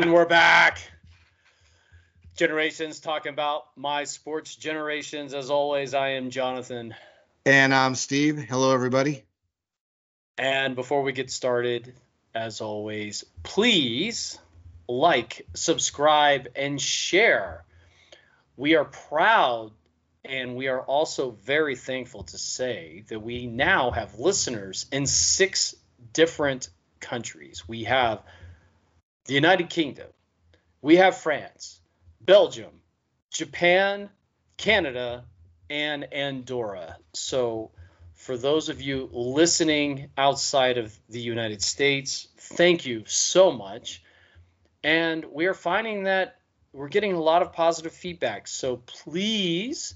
And we're back. Generations talking about my sports generations. As always, I am Jonathan. And I'm Steve. Hello, everybody. And before we get started, as always, please like, subscribe, and share. We are proud and we are also very thankful to say that we now have listeners in six different countries. We have the United Kingdom, we have France, Belgium, Japan, Canada, and Andorra. So, for those of you listening outside of the United States, thank you so much. And we are finding that we're getting a lot of positive feedback. So please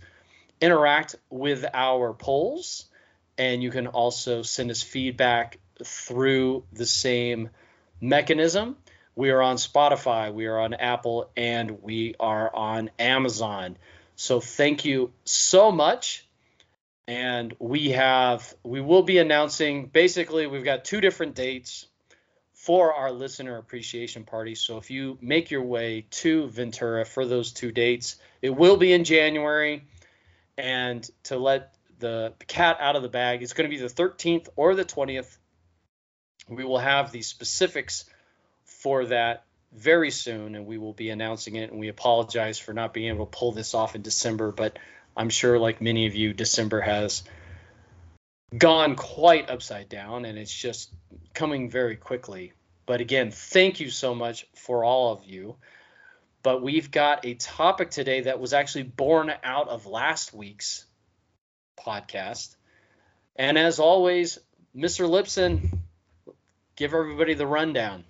interact with our polls, and you can also send us feedback through the same mechanism. We are on Spotify, we are on Apple, and we are on Amazon. So thank you so much. And we have, we will be announcing basically, we've got two different dates for our listener appreciation party. So if you make your way to Ventura for those two dates, it will be in January. And to let the cat out of the bag, it's going to be the 13th or the 20th. We will have the specifics for that very soon, and we will be announcing it. And we apologize for not being able to pull this off in December, but I'm sure, like many of you, December has gone quite upside down and it's just coming very quickly. But again, thank you so much for all of you. But we've got a topic today that was actually born out of last week's podcast. And as always, Mr. Lipson, give everybody the rundown.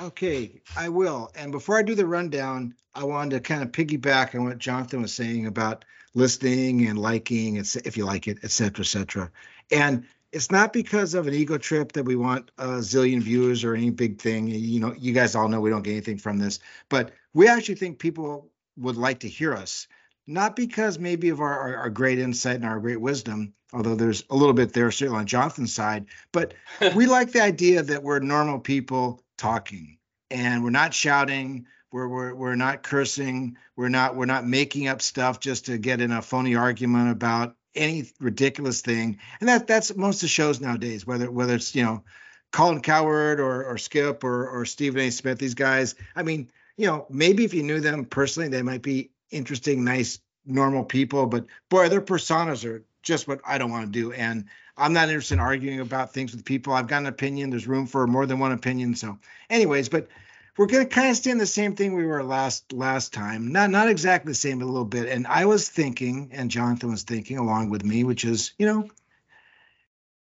Okay, I will. And before I do the rundown, I wanted to kind of piggyback on what Jonathan was saying about listening and liking, and if you like it, et cetera, et cetera. And it's not because of an ego trip that we want a zillion viewers or any big thing. You know, you guys all know we don't get anything from this, but we actually think people would like to hear us. Not because maybe of our, our, our great insight and our great wisdom, although there's a little bit there certainly on Jonathan's side, but we like the idea that we're normal people talking and we're not shouting, we're, we're we're not cursing, we're not we're not making up stuff just to get in a phony argument about any ridiculous thing. And that that's most of the shows nowadays, whether whether it's you know Colin Cowherd or or Skip or or Stephen A. Smith, these guys. I mean, you know, maybe if you knew them personally, they might be interesting, nice, normal people. But boy, their personas are just what I don't want to do. And I'm not interested in arguing about things with people. I've got an opinion. There's room for more than one opinion. So, anyways, but we're going to kind of stay in the same thing we were last last time. Not not exactly the same, but a little bit. And I was thinking, and Jonathan was thinking along with me, which is, you know,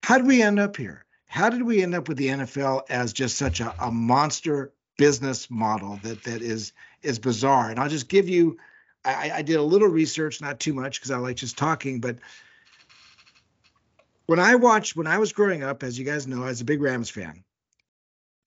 how did we end up here? How did we end up with the NFL as just such a, a monster business model that that is is bizarre? And I'll just give you. I, I did a little research, not too much, because I like just talking, but when I watched when I was growing up, as you guys know, I was a big Rams fan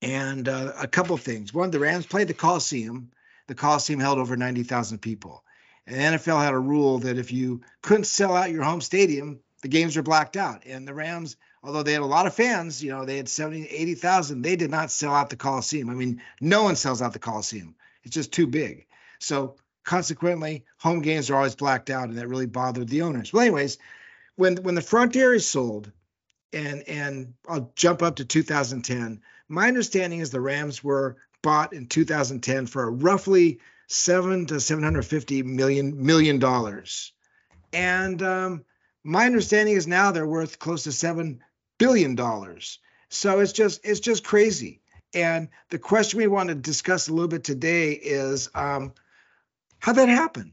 and uh, a couple things. One, the Rams played the Coliseum. The Coliseum held over 90,000 people. And the NFL had a rule that if you couldn't sell out your home stadium, the games were blacked out. And the Rams, although they had a lot of fans, you know, they had 70, 80,000, they did not sell out the Coliseum. I mean, no one sells out the Coliseum. It's just too big. So consequently, home games are always blacked out, and that really bothered the owners. Well, anyways, when when the Frontier is sold, and and I'll jump up to 2010 my understanding is the Rams were bought in 2010 for roughly seven to 750 million million dollars, and um, my understanding is now they're worth close to seven billion dollars. So it's just it's just crazy. And the question we want to discuss a little bit today is um, how that happened.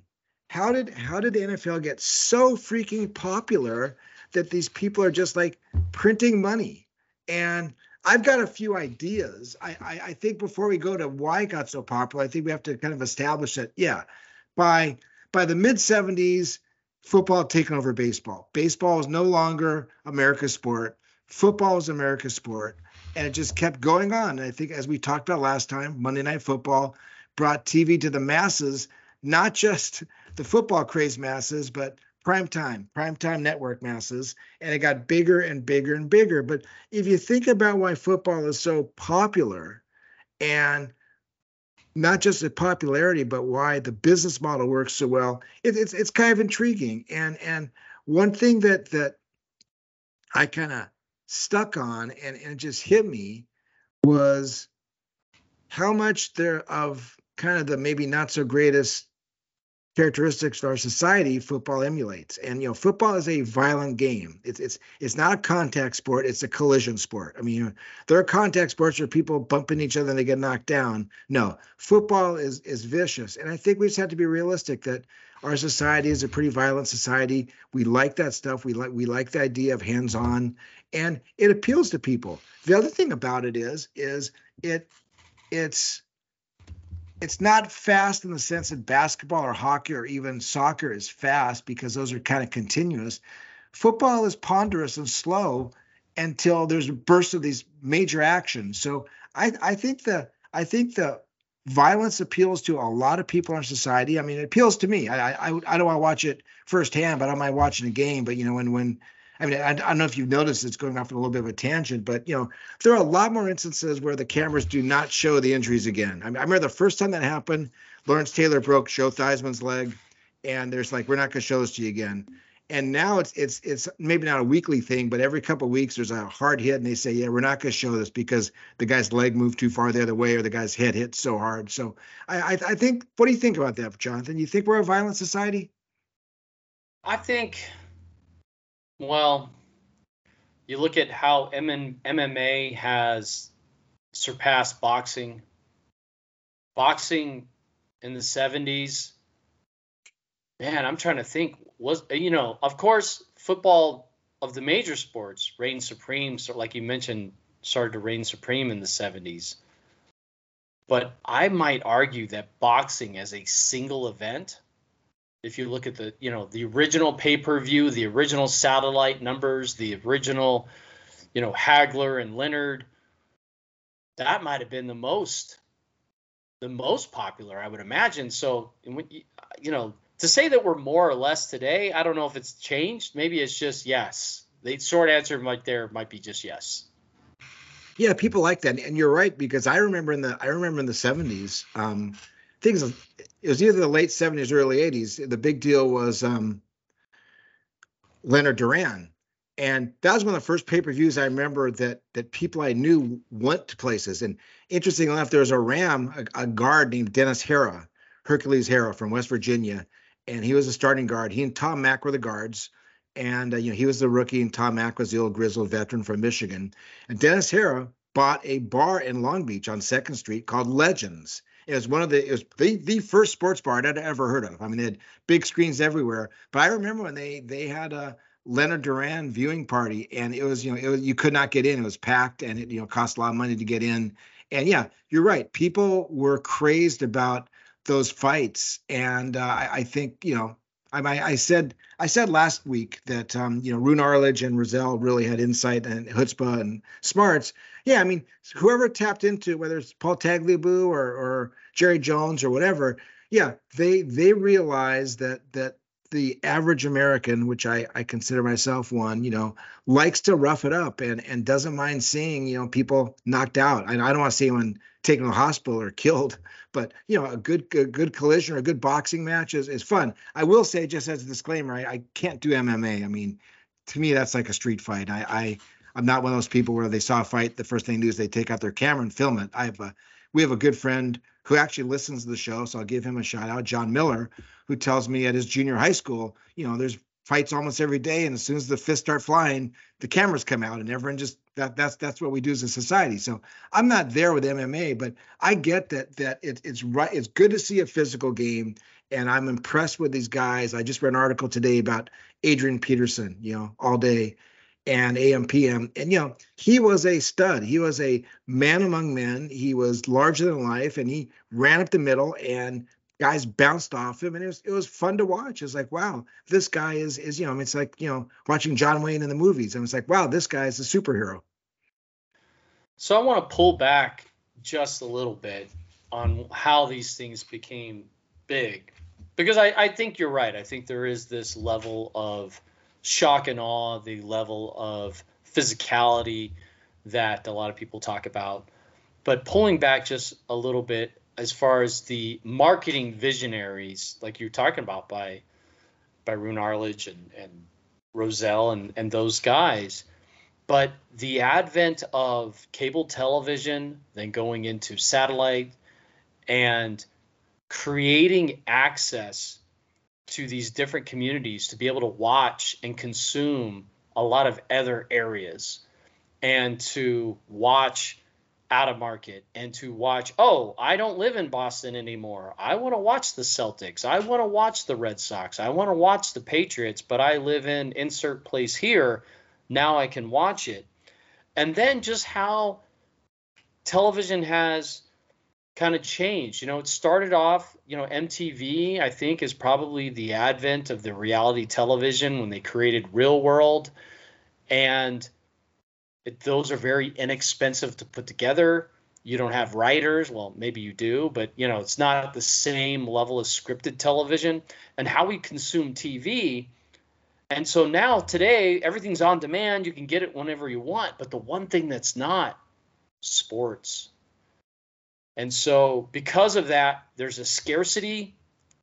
How did how did the NFL get so freaking popular that these people are just like printing money? And I've got a few ideas. I, I, I think before we go to why it got so popular, I think we have to kind of establish that. Yeah, by by the mid '70s, football had taken over baseball. Baseball was no longer America's sport. Football was America's sport, and it just kept going on. And I think, as we talked about last time, Monday Night Football brought TV to the masses, not just the football craze masses, but prime time, prime time network masses, and it got bigger and bigger and bigger. But if you think about why football is so popular, and not just the popularity, but why the business model works so well. It, it's it's kind of intriguing. And and one thing that that I kind of stuck on and, and it just hit me was how much there of kind of the maybe not so greatest characteristics of our society football emulates. And you know football is a violent game. It's it's it's not a contact sport. It's a collision sport. I mean there are contact sports where people bump into each other and they get knocked down. No football is is vicious. And i think we just have to be realistic that our society is a pretty violent society. We like that stuff. We like we like the idea of hands on and it appeals to people. The other thing about it is is it it's it's not fast in the sense that basketball or hockey or even soccer is fast because those are kind of continuous. Football is ponderous and slow until there's a burst of these major actions. So I, I think the I think the violence appeals to a lot of people in society. I mean, it appeals to me. I I, I don't want to watch it firsthand, but I don't mind watching a game. But you know, when when I mean, I, I, don't know if you've noticed it's going off on a little bit of a tangent, but you know, there are a lot more instances where the cameras do not show the injuries again. I, mean, I remember the first time that happened, Lawrence Taylor broke Joe Theismann's leg, and there's like, we're not going to show this to you again. And now it's it's it's maybe not a weekly thing, but every couple of weeks there's a hard hit, and they say, yeah, we're not going to show this because the guy's leg moved too far the other way, or the guy's head hit so hard. So I I, I think, what do you think about that, Jonathan? You think we're a violent society? I think, well, you look at how MMA has surpassed boxing. Boxing in the 70s, man, I'm trying to think. Was you know, of course, football of the major sports reigned supreme. So, like you mentioned, started to reign supreme in the 70s. But I might argue that boxing as a single event if you look at the you know the original pay-per-view the original satellite numbers the original you know hagler and leonard that might have been the most the most popular i would imagine. So you know to say that we're more or less today i don't know if it's changed. Maybe it's just yes. The short answer might there might be just yes. Yeah people like that. And you're right because i remember in the i remember in the 70s um things it was either the late 70s early 80s the big deal was um, leonard duran. And that was one of the first pay-per-views i remember that that people i knew went to places. And interestingly enough there was a ram a, a guard named dennis harrah hercules harrah from west virginia. And he was a starting guard. He and tom mack were the guards. And uh, you know he was the rookie and tom mack was the old grizzled veteran from michigan. And dennis harrah bought a bar in long beach on second street called legends it was one of the it was the the first sports bar I'd ever heard of. I mean, they had big screens everywhere. But I remember when they they had a Leonard Duran viewing party, and it was you know it was, you could not get in. It was packed, and it you know cost a lot of money to get in. And yeah, you're right. People were crazed about those fights, and uh, I, I think you know I, I said I said last week that um, you know Roone Arledge and Rozelle really had insight and chutzpah and smarts yeah, I mean, whoever tapped into whether it's Paul Tagliabue or, or Jerry Jones or whatever, yeah, they they realize that that the average American, which I, I consider myself one, you know, likes to rough it up and and doesn't mind seeing, you know, people knocked out. I, I don't want to see anyone taken to the hospital or killed, but you know, a good a good collision or a good boxing match is, is fun. I will say, just as a disclaimer, I, I can't do MMA. I mean, to me, that's like a street fight. I, I I'm not one of those people where they saw a fight, the first thing they do is they take out their camera and film it. I have a we have a good friend who actually listens to the show, so I'll give him a shout out, John Miller, who tells me at his junior high school, you know, there's fights almost every day, and as soon as the fists start flying, the cameras come out, and everyone just that that's that's what we do as a society. So I'm not there with MMA, but I get that that it, it's right. It's good to see a physical game, and I'm impressed with these guys. I just read an article today about Adrian Peterson, you know, all day and AM/PM. And you know, he was a stud. He was a man among men. He was larger than life, and he ran up the middle, and guys bounced off him, and it was it was fun to watch. It's like, wow, this guy is is you know, it's like you know, watching John Wayne in the movies, and it's like, wow, this guy is a superhero. So I want to pull back just a little bit on how these things became big, because I I think you're right. I think there is this level of shock and awe, the level of physicality that a lot of people talk about. But pulling back just a little bit, as far as the marketing visionaries, like you're talking about by by Roone Arledge and, and Rozelle and, and those guys. But the advent of cable television, then going into satellite, and creating access to these different communities to be able to watch and consume a lot of other areas and to watch out of market and to watch oh i don't live in boston anymore. I want to watch the celtics. I want to watch the red sox. I want to watch the patriots but i live in insert place here. Now i can watch it. And then just how television has kind of changed you know it started off you know mtv i think is probably the advent of the reality television when they created real world and it, those are very inexpensive to put together. You don't have writers. Well, maybe you do, but you know, it's not the same level as scripted television and how we consume TV. And so now today everything's on demand. You can get it whenever you want, but the one thing that's not sports. And so because of that, there's a scarcity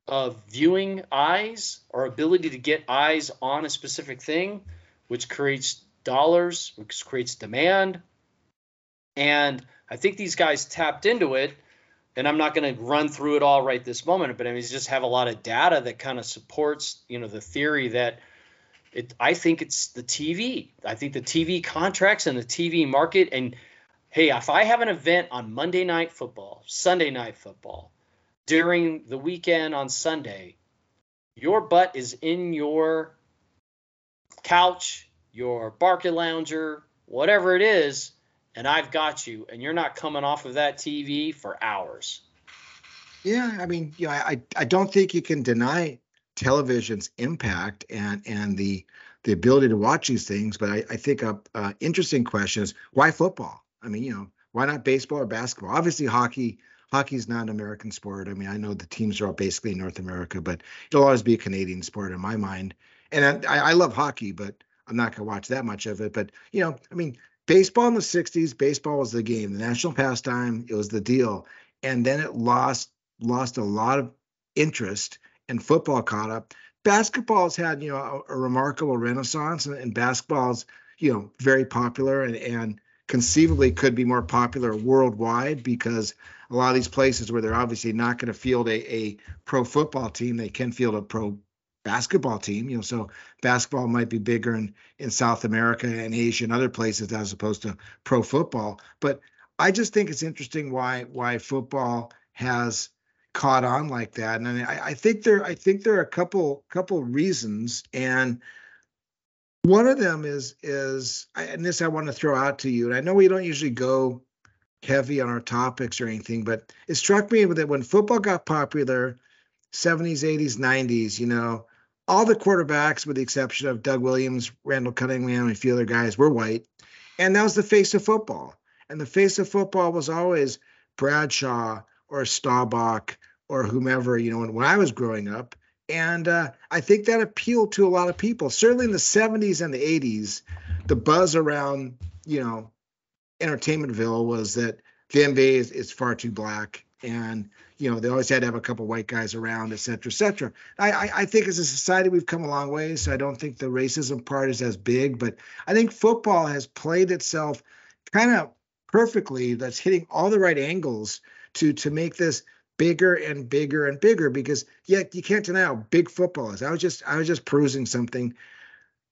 of viewing eyes or ability to get eyes on a specific thing, which creates dollars, which creates demand. And I think these guys tapped into it. And I'm not going to run through it all right this moment, but I mean, just have a lot of data that kind of supports, you know, the theory that it. I think it's the TV. I think the TV contracts and the TV market. And hey, if I have an event on Monday night football, Sunday night football, during the weekend on Sunday, your butt is in your couch your Barcalounger, whatever it is, and I've got you, and you're not coming off of that TV for hours. Yeah, I mean, you know, I I don't think you can deny television's impact and and the the ability to watch these things, but I, I think a, a interesting question is why football? I mean, you know, why not baseball or basketball? Obviously, hockey Hockey is not an American sport. I mean, I know the teams are all basically in North America, but it'll always be a Canadian sport in my mind. And I, I love hockey, but I'm not going to watch that much of it, but you know, I mean, baseball in the 60s, baseball was the game, the national pastime, it was the deal. And then it lost lost a lot of interest and football caught up. Basketball's had, you know, a, a remarkable renaissance and, and, basketball's, you know, very popular and, and conceivably could be more popular worldwide because a lot of these places where they're obviously not going to field a, a pro football team, they can field a pro basketball team. You know, so basketball might be bigger in in South America and Asia and other places as opposed to pro football. But I just think it's interesting why why football has caught on like that, and I, I think there I think there are a couple couple reasons, and one of them is is and this I want to throw out to you, and I know we don't usually go heavy on our topics or anything, but it struck me that when football got popular. 70s, 80s, 90s, you know, all the quarterbacks, with the exception of Doug Williams, Randall Cunningham, and a few other guys, were white. And that was the face of football. And the face of football was always Bradshaw or Staubach or whomever, you know, when, when I was growing up. And uh, I think that appealed to a lot of people. Certainly in the 70s and the 80s, the buzz around, you know, Entertainmentville was that the NBA is, is far too black. And you know, they always had to have a couple white guys around, et cetera, et cetera. I, I, I think as a society we've come a long way, so I don't think the racism part is as big, but I think football has played itself kind of perfectly. That's hitting all the right angles to to make this bigger and bigger and bigger because yet you can't deny how big football is. I was just I was just perusing something.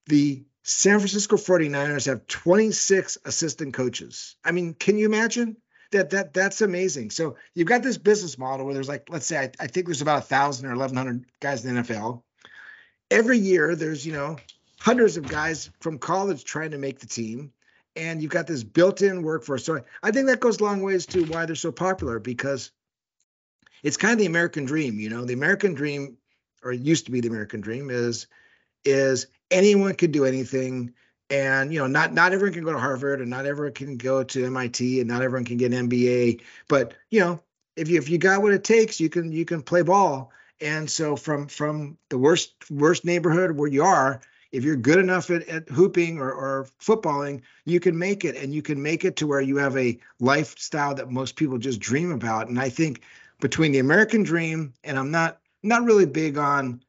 The San Francisco 49ers have 26 assistant coaches. I mean, can you imagine? that that that's amazing. So you've got this business model where there's like, let's say, I, I think there's about a thousand or eleven hundred guys in the NFL. Every year, there's you know hundreds of guys from college trying to make the team, and you've got this built-in workforce. So I think that goes a long ways to why they're so popular because it's kind of the American dream. You know, the American dream, or used to be the American dream, is is anyone could do anything. And you know not not everyone can go to harvard and not everyone can go to mit and not everyone can get an mba but you know if you if you got what it takes you can you can play ball. And so from from the worst worst neighborhood where you are if you're good enough at, at hooping or, or footballing you can make it. And you can make it to where you have a lifestyle that most people just dream about. And i think between the American dream and I'm not not really big on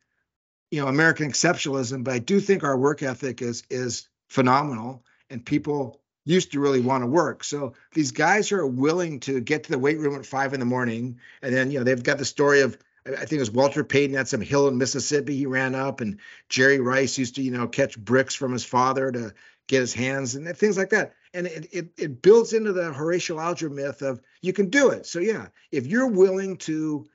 you know American exceptionalism, but I do think our work ethic is is phenomenal and people used to really want to work. So these guys are willing to get to the weight room at five in the morning, and then you know they've got the story of I think it was Walter Payton at some hill in Mississippi he ran up, and Jerry Rice used to you know catch bricks from his father to get his hands and things like that. And it it, it builds into the Horatio Alger myth of you can do it. So yeah, if you're willing to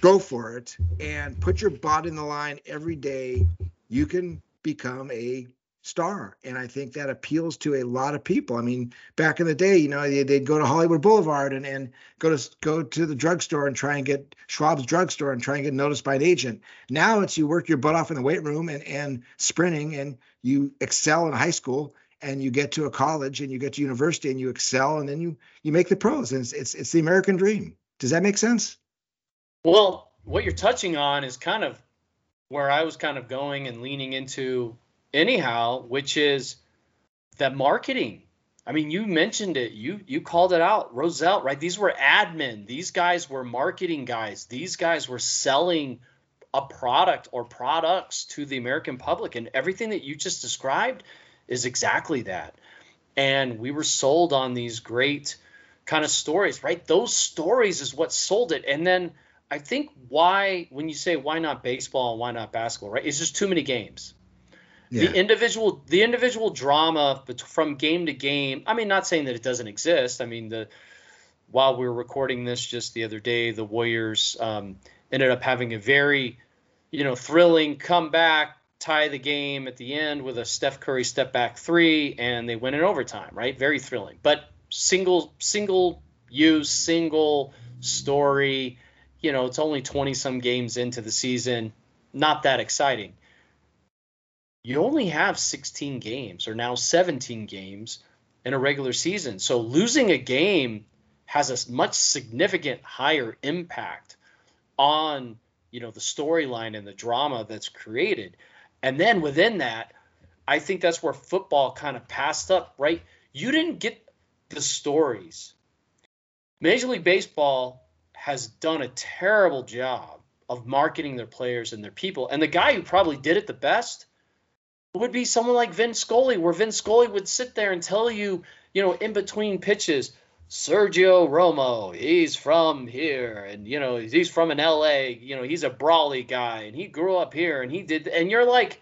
go for it and put your butt in the line every day, you can become a star. And I think that appeals to a lot of people. I mean, back in the day, you know, they'd go to Hollywood Boulevard and, and go to go to the drugstore and try and get Schwab's drugstore and try and get noticed by an agent. Now it's you work your butt off in the weight room and, and sprinting and you excel in high school and you get to a college and you get to university and you excel and then you you make the pros. And it's it's, it's the American dream. Does that make sense? Well, what you're touching on is kind of where I was kind of going and leaning into anyhow, which is that marketing. I mean, you mentioned it. You you called it out, Rozelle, right? These were admin. These guys were marketing guys. These guys were selling a product or products to the American public, and everything that you just described is exactly that. And we were sold on these great kind of stories, right? Those stories is what sold it. And then I think why, when you say why not baseball and why not basketball, right? It's just too many games yeah. the individual the individual drama from game to game i mean not saying that it doesn't exist i mean the while we were recording this just the other day the warriors um, ended up having a very you know thrilling comeback tie the game at the end with a steph curry step back three and they win in overtime right very thrilling but single single use single story you know it's only 20 some games into the season not that exciting you only have 16 games or now 17 games in a regular season. So losing a game has a much significant higher impact on you know the storyline and the drama that's created. And then within that, I think that's where football kind of passed up, right? You didn't get the stories. Major League Baseball has done a terrible job of marketing their players and their people. And the guy who probably did it the best would be someone like Vin Scully, where Vin Scully would sit there and tell you, you know, in between pitches, Sergio Romo, he's from here, and you know, he's from an LA, you know, he's a Brawley guy, and he grew up here, and he did, and you're like,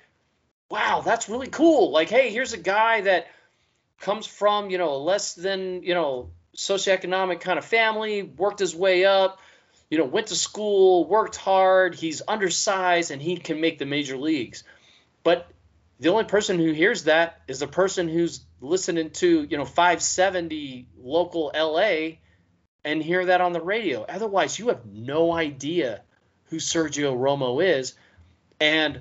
wow, that's really cool. Like, hey, here's a guy that comes from, you know, less than, you know, socioeconomic kind of family, worked his way up, you know, went to school, worked hard, he's undersized, and he can make the major leagues. But the only person who hears that is the person who's listening to you know 570 local LA and hear that on the radio. Otherwise, you have no idea who Sergio Romo is. And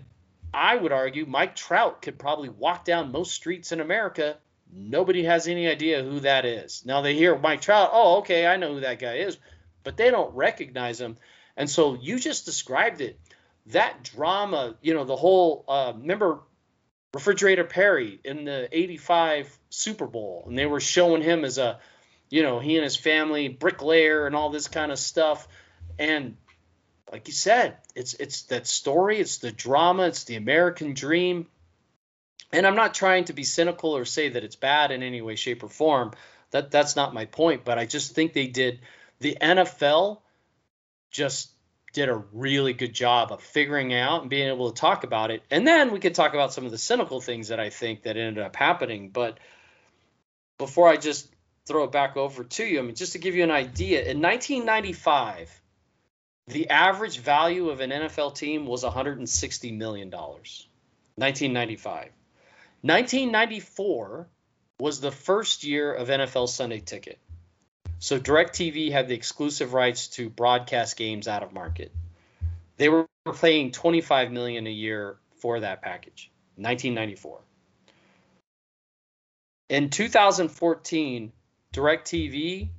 I would argue Mike Trout could probably walk down most streets in America. Nobody has any idea who that is. Now they hear Mike Trout, oh, okay, I know who that guy is, but they don't recognize him. And so you just described it. That drama, you know, the whole, uh, remember Refrigerator Perry in the 85 Super Bowl. And they were showing him as a, you know, he and his family, bricklayer and all this kind of stuff. And like you said, it's it's that story, it's the drama, it's the American dream. And I'm not trying to be cynical or say that it's bad in any way, shape, or form. That that's not my point. But I just think they did the NFL just did a really good job of figuring out and being able to talk about it. And then we could talk about some of the cynical things that I think that ended up happening. But before I just throw it back over to you, I mean, just to give you an idea, in 1995, the average value of an NFL team was 160 million dollars. 1995. 1994 was the first year of NFL Sunday Ticket. So DirecTV had the exclusive rights to broadcast games out of market. They were paying 25 million a year for that package. 1994. In 2014, DirecTV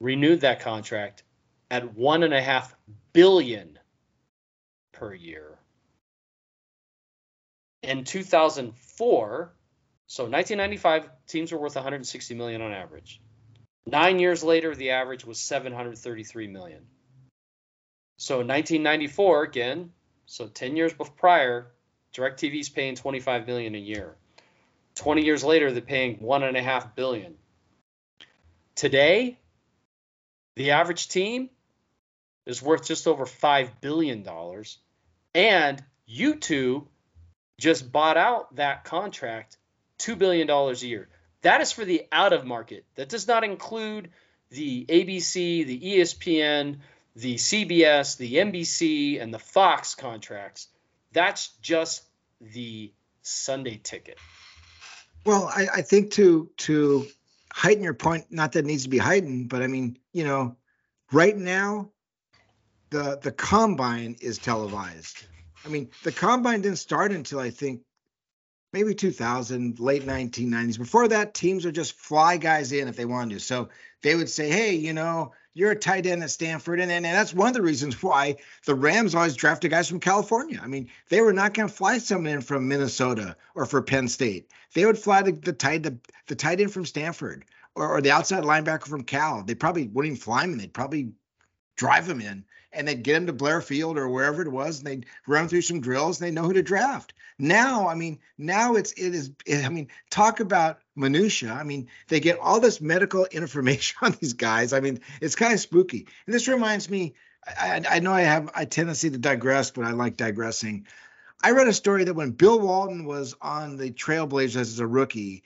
renewed that contract at one and a half billion per year. In 2004, so 1995 teams were worth 160 million on average. Nine years later, the average was 733 million. So in 1994, again, so 10 years prior, DirecTV's paying 25 million a year. 20 years later, they're paying one and a half billion. Today, the average team is worth just over five billion dollars, and YouTube just bought out that contract two billion dollars a year. That is for the out of market. That does not include the ABC, the ESPN, the CBS, the NBC, and the Fox contracts. That's just the Sunday ticket. Well, I, I think to to heighten your point, not that it needs to be heightened, but I mean, you know, right now, the the combine is televised. I mean, the combine didn't start until I think maybe 2000, late 1990s. Before that, teams would just fly guys in if they wanted to. So they would say, hey, you know, you're a tight end at Stanford. And, and, and that's one of the reasons why the Rams always drafted guys from California. I mean, they were not going to fly someone in from Minnesota or for Penn State. They would fly the, the tight the, the tight end from Stanford or, or the outside linebacker from Cal. They probably wouldn't even fly him in. They'd probably drive him in and they'd get him to Blair Field or wherever it was, and they'd run through some drills, and they know who to draft. Now, I mean, now it's it is. It, I mean, talk about minutia. I mean, they get all this medical information on these guys. I mean, it's kind of spooky. And this reminds me. I, I know I have a tendency to digress, but I like digressing. I read a story that when Bill Walton was on the Trailblazers as a rookie,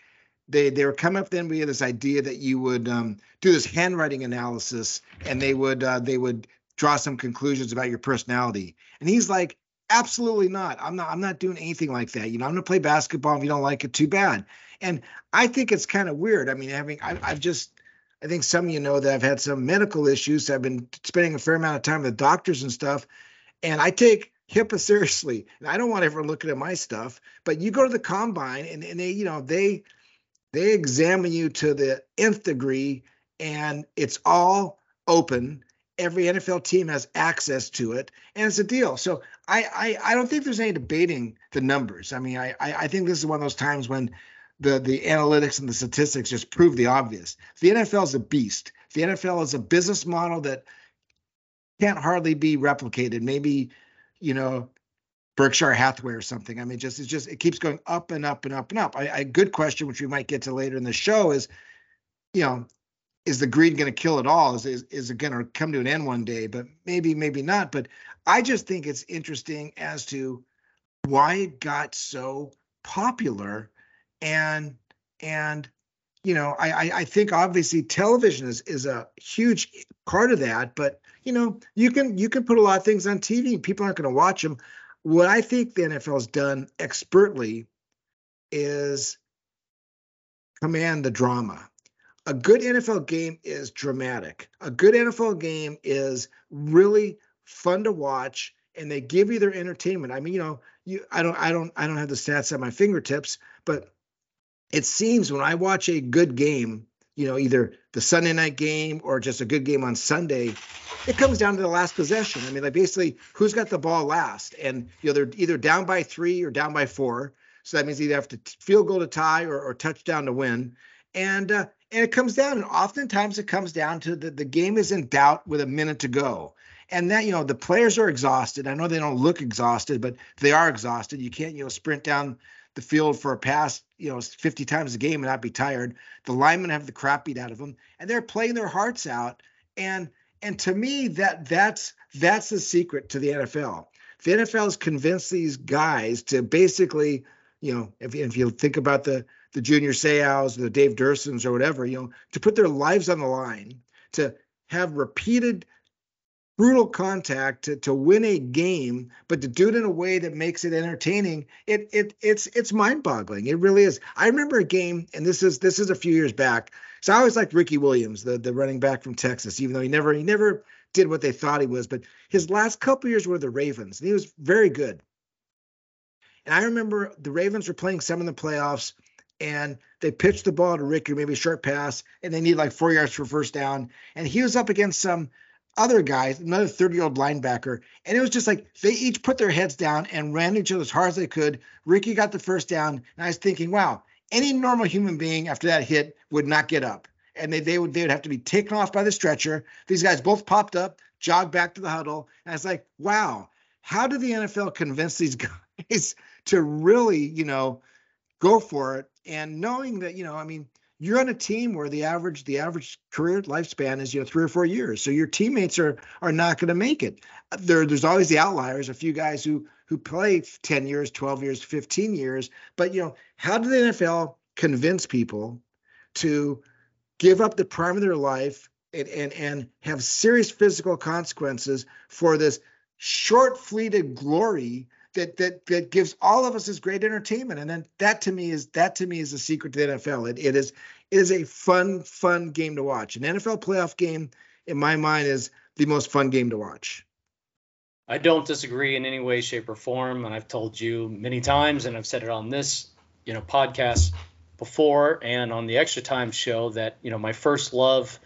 they they were coming up then we had this idea that you would um, do this handwriting analysis and they would uh, they would draw some conclusions about your personality. And he's like, absolutely not. I'm not I'm not doing anything like that. You know, I'm gonna play basketball. If you don't like it, too bad. And I think it's kind of weird. I mean, having I, I've just I think some of you know that I've had some medical issues. I've been spending a fair amount of time with doctors and stuff. And I take HIPAA seriously. And I don't want everyone looking at my stuff, but you go to the combine and, and they, you know, they they examine you to the nth degree and it's all open every NFL team has access to it, and it's a deal. So I I, I don't think there's any debating the numbers. I mean, I, I think this is one of those times when the the analytics and the statistics just prove the obvious. The NFL is a beast. The NFL is a business model that can't hardly be replicated. Maybe, you know, Berkshire Hathaway or something. I mean, just it's just it keeps going up and up and up and up. A good question, which we might get to later in the show, is, you know, is the greed going to kill it all? Is, is, is it going to come to an end one day? But maybe, maybe not. But I just think it's interesting as to why it got so popular. And, and, you know, I, I, think obviously television is, is a huge part of that, but you know, you can, you can put a lot of things on TV and people aren't going to watch them. What I think the NFL has done expertly is command the drama a good NFL game is dramatic. A good NFL game is really fun to watch and they give you their entertainment. I mean, you know, you I don't I don't I don't have the stats at my fingertips, but it seems when I watch a good game, you know, either the Sunday night game or just a good game on Sunday, it comes down to the last possession. I mean, like basically who's got the ball last, and you know they're either down by three or down by four. So that means either have to field goal to tie or, or touchdown to win. And uh, and it comes down, and oftentimes it comes down to the, the game is in doubt with a minute to go. And that, you know, the players are exhausted. I know they don't look exhausted, but they are exhausted. You can't, you know, sprint down the field for a pass, you know, 50 times a game and not be tired. The linemen have the crap beat out of them, and they're playing their hearts out. And and to me, that that's that's the secret to the NFL. The NFL has convinced these guys to basically, you know, if, if you think about the the Junior Seaus, the Dave Duersons, or whatever, you know, to put their lives on the line, to have repeated brutal contact to, to win a game, but to do it in a way that makes it entertaining, it it it's it's mind-boggling. It really is. I remember a game, and this is this is a few years back. So I always liked Ricky Williams, the the running back from Texas, even though he never he never did what they thought he was. But his last couple years were the Ravens, and he was very good. And I remember the Ravens were playing some in the playoffs, and they pitched the ball to Ricky, maybe a short pass, and they need like four yards for first down. And he was up against some other guys, another 30 year old linebacker. And it was just like they each put their heads down and ran each other as hard as they could. Ricky got the first down. And I was thinking, wow, any normal human being after that hit would not get up. and they they would they would have to be taken off by the stretcher. These guys both popped up, jogged back to the huddle, and I was like, wow, how did the NFL convince these guys to really, you know, go for it? And knowing that, you know, I mean, you're on a team where the average the average career lifespan is you know three or four years. So your teammates are are not going to make it. There there's always the outliers a few guys who who play 10 years 12 years 15 years. But you know how did the nfl convince people to give up the prime of their life and and, and have serious physical consequences for this short fleeted glory that that that gives all of us this great entertainment. And then that to me is that to me is the secret to the NFL. It, it is it is a fun fun game to watch. An NFL playoff game, in my mind, is the most fun game to watch. I don't disagree in any way, shape, or form, and I've told you many times, and I've said it on this, you know, podcast before and on the Extra Time show that you know my first love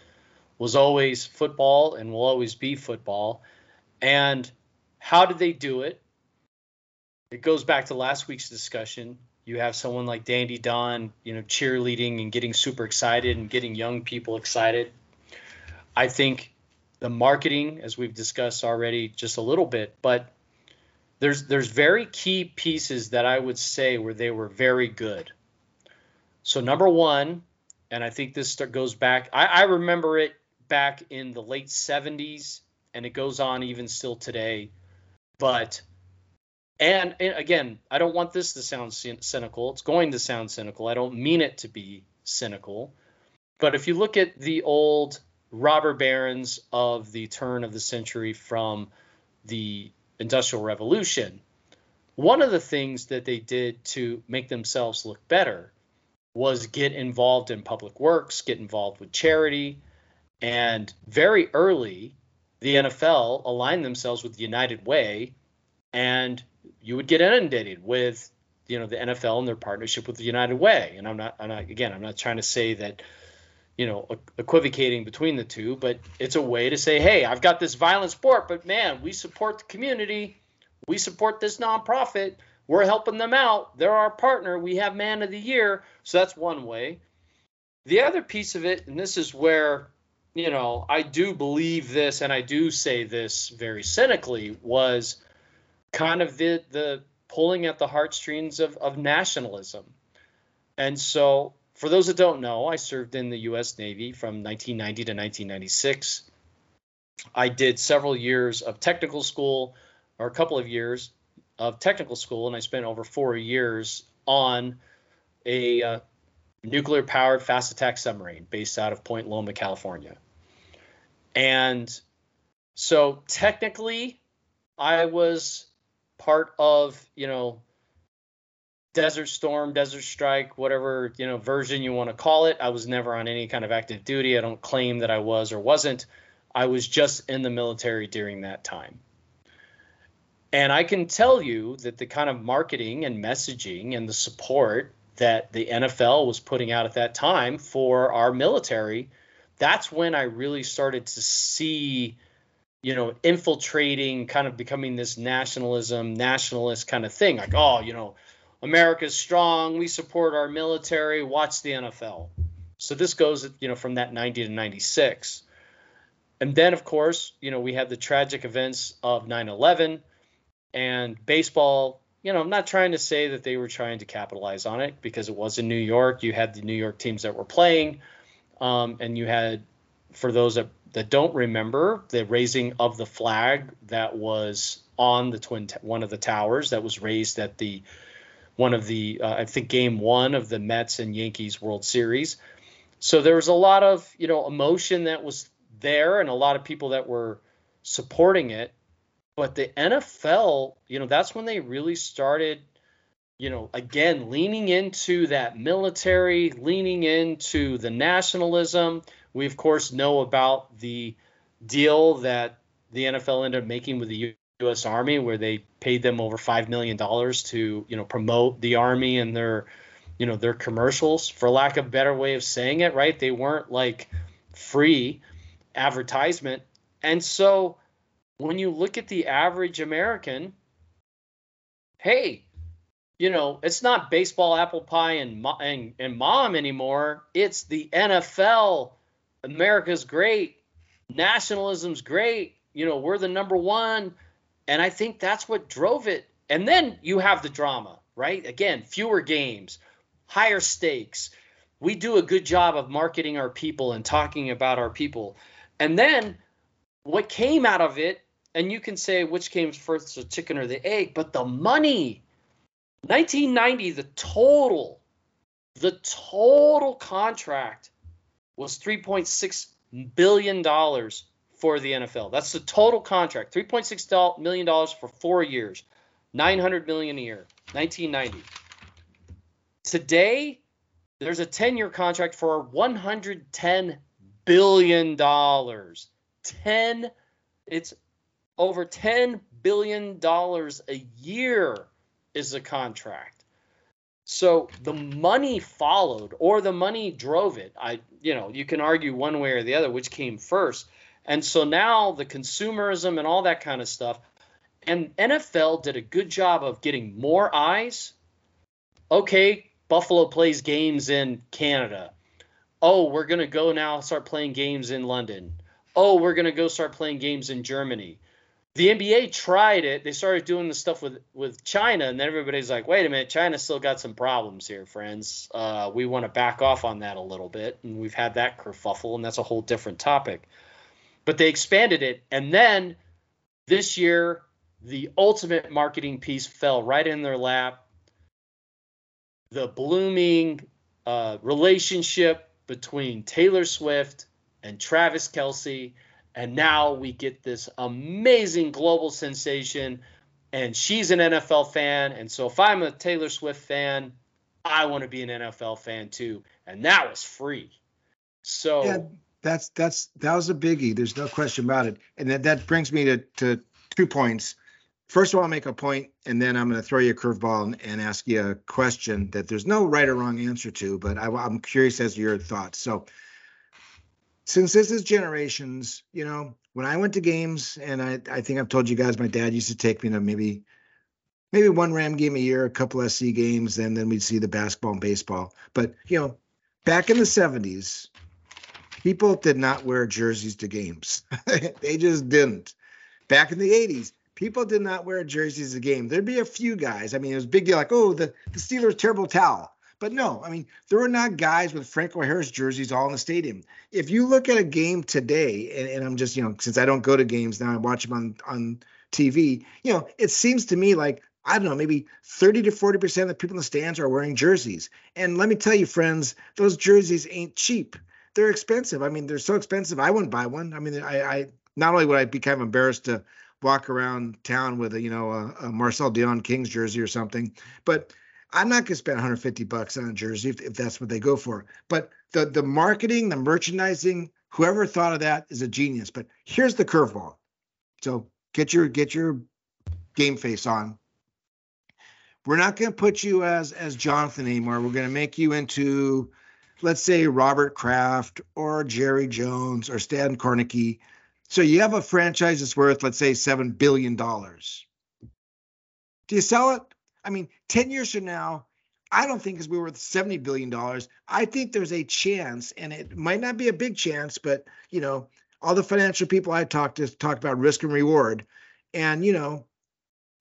was always football and will always be football. And how did they do it? It goes back to last week's discussion. You have someone like Dandy Don, you know, cheerleading and getting super excited and getting young people excited. I think the marketing, as we've discussed already just a little bit, but there's there's very key pieces that I would say where they were very good. So number one, and I think this goes back. I, I remember it back in the late 70s, and it goes on even still today. But and, and again, I don't want this to sound cynical. It's going to sound cynical. I don't mean it to be cynical. But if you look at the old robber barons of the turn of the century from the Industrial Revolution, one of the things that they did to make themselves look better was get involved in public works, get involved with charity. And very early, the NFL aligned themselves with the United Way and you would get inundated with you know the NFL and their partnership with the United Way. And I'm not, I'm not again, I'm not trying to say that you know equivocating between the two, but it's a way to say, hey, I've got this violent sport, but man, we support the community, we support this nonprofit, we're helping them out, they're our partner, we have Man of the Year, so that's one way. The other piece of it, and this is where you know I do believe this, and I do say this very cynically, was kind of the the pulling at the heartstrings of, of nationalism. And so, for those that don't know, I served in the U.S. Navy from 1990 to 1996. I did several years of technical school, or a couple of years of technical school, and I spent over four years on a uh, nuclear powered fast attack submarine based out of Point Loma, California. And so, technically, I was part of you know Desert Storm, Desert Strike, whatever you know version you want to call it. I was never on any kind of active duty. I don't claim that I was or wasn't. I was just in the military during that time. And I can tell you that the kind of marketing and messaging and the support that the NFL was putting out at that time for our military, that's when I really started to see you know, infiltrating, kind of becoming this nationalism, nationalist kind of thing. Like, oh, you know, America's strong. We support our military. Watch the NFL. So this goes, you know, from that 90 to 96. And then, of course, you know, we had the tragic events of 9 11 and baseball. You know, I'm not trying to say that they were trying to capitalize on it because it was in New York. You had the New York teams that were playing, um, and you had, for those that that don't remember the raising of the flag that was on the twin t- one of the towers that was raised at the one of the uh, I think game one of the Mets and Yankees World Series. So there was a lot of you know emotion that was there and a lot of people that were supporting it. But the NFL, you know, that's when they really started, you know, again leaning into that military, leaning into the nationalism, we, of course, know about the deal that the NFL ended up making with the U.S. Army, where they paid them over five million dollars to, you know, promote the Army and their, you know, their commercials. For lack of a better way of saying it, right? They weren't like free advertisement, and so when you look at the average American, hey, you know, it's not baseball, apple pie, and and, and mom anymore. It's the NFL America's great, nationalism's great, you know, we're the number one. And I think that's what drove it. And then you have the drama, right? Again, fewer games, higher stakes. We do a good job of marketing our people and talking about our people. And then what came out of it, and you can say which came first, the chicken or the egg, but the money. 1990, the total, the total contract was 3.6 billion dollars for the NFL. That's the total contract, 3.6 million dollars for 4 years, 900 million a year, 1990. Today, there's a 10-year contract for 110 billion dollars. 10 it's over 10 billion dollars a year is the contract. So the money followed or the money drove it. I you know, you can argue one way or the other which came first. And so now the consumerism and all that kind of stuff and NFL did a good job of getting more eyes. Okay, Buffalo plays games in Canada. Oh, we're going to go now start playing games in London. Oh, we're going to go start playing games in Germany the NBA tried it. They started doing the stuff with with China, and then everybody's like, "Wait a minute, China still got some problems here, friends. Uh, we want to back off on that a little bit." And we've had that kerfuffle, and that's a whole different topic. But they expanded it, and then this year, the ultimate marketing piece fell right in their lap. The blooming uh, relationship between Taylor Swift and Travis Kelce and now we get this amazing global sensation. And she's an NFL fan. And so if I'm a Taylor Swift fan, I want to be an NFL fan too. And that was free. So yeah, that's that's that was a biggie. There's no question about it. And that, that brings me to, to two points. First of all, I'll make a point, and then I'm going to throw you a curveball and, and, ask you a question that there's no right or wrong answer to, but I, I'm curious as to your thoughts. So since this is generations, you know, when I went to games, and I, I think I've told you guys, my dad used to take me to maybe maybe one Ram game a year, a couple SC games, and then we'd see the basketball and baseball. But you know, back in the 70s, people did not wear jerseys to games. they just didn't. Back in the 80s, people did not wear jerseys to game. There'd be a few guys. I mean, it was a big deal, like, oh, the, the Steelers terrible towel. But no, I mean, there are not guys with Franco Harris jerseys all in the stadium. If you look at a game today, and, and, I'm just, you know, since I don't go to games now, I watch them on, on TV, you know, it seems to me like, I don't know, maybe 30 to 40% of the people in the stands are wearing jerseys. And let me tell you, friends, those jerseys ain't cheap. They're expensive. I mean, they're so expensive. I wouldn't buy one. I mean, I, I not only would I be kind of embarrassed to walk around town with a, you know, a, a Marcel Dionne Kings jersey or something, but I'm not going to spend 150 bucks on a jersey if, if that's what they go for. But the the marketing, the merchandising, whoever thought of that is a genius. But here's the curveball. So get your get your game face on. We're not going to put you as as Jonathan anymore. We're going to make you into, let's say Robert Kraft or Jerry Jones or Stan Kroenke. So you have a franchise that's worth, let's say, seven billion dollars. Do you sell it? I mean, 10 years from now, I don't think it's we worth $70 billion. I think there's a chance, and it might not be a big chance, but you know, all the financial people I talked to talk about risk and reward. And you know,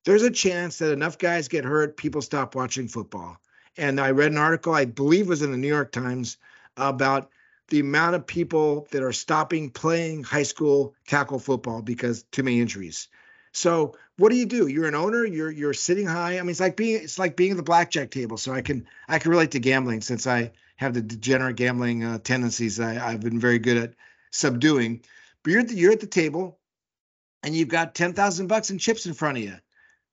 there's a chance that enough guys get hurt, people stop watching football. And I read an article, I believe was in the New York Times, about the amount of people that are stopping playing high school tackle football because too many injuries. So what do you do? You're an owner. You're you're sitting high. I mean, it's like being it's like being at the blackjack table. So I can I can relate to gambling since I have the degenerate gambling uh, tendencies I, I've been very good at subduing. But you're at the, you're at the table, and you've got ten thousand bucks in chips in front of you.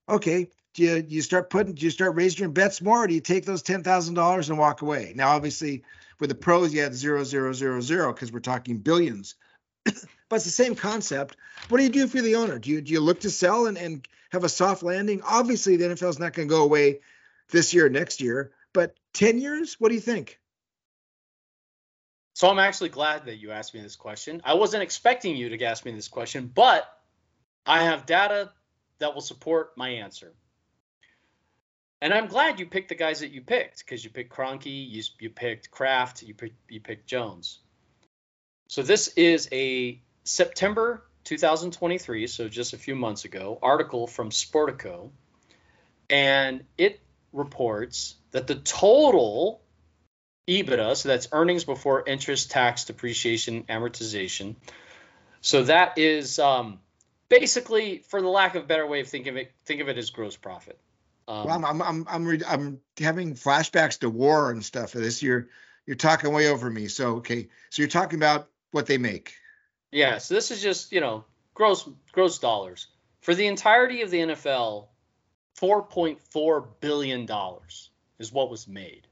Okay, do you you start putting do you start raising your bets more, or do you take those ten thousand dollars and walk away? Now, obviously, with the pros, you had zero zero zero zero because we're talking billions. but it's the same concept. What do you do if you're the owner? Do you do you look to sell and, and have a soft landing? Obviously, the NFL is not going to go away this year, next year, but 10 years, what do you think? So I'm actually glad that you asked me this question. I wasn't expecting you to ask me this question, but I have data that will support my answer. And I'm glad you picked the guys that you picked because you picked Kroenke, you, you picked Kraft, you you picked Jones. So this is a September 2023, so just a few months ago, article from Sportico, and it reports that the total EBITDA, so that's earnings before interest, tax, depreciation, amortization. So that is um, basically, for the lack of a better way of thinking of it, think of it as gross profit. Um, well, I'm I'm I'm re- I'm having flashbacks to war and stuff. This you're you're talking way over me. So okay, so you're talking about what they make. Yeah. So this is just you know gross gross dollars for the entirety of the NFL. Four point four billion dollars is what was made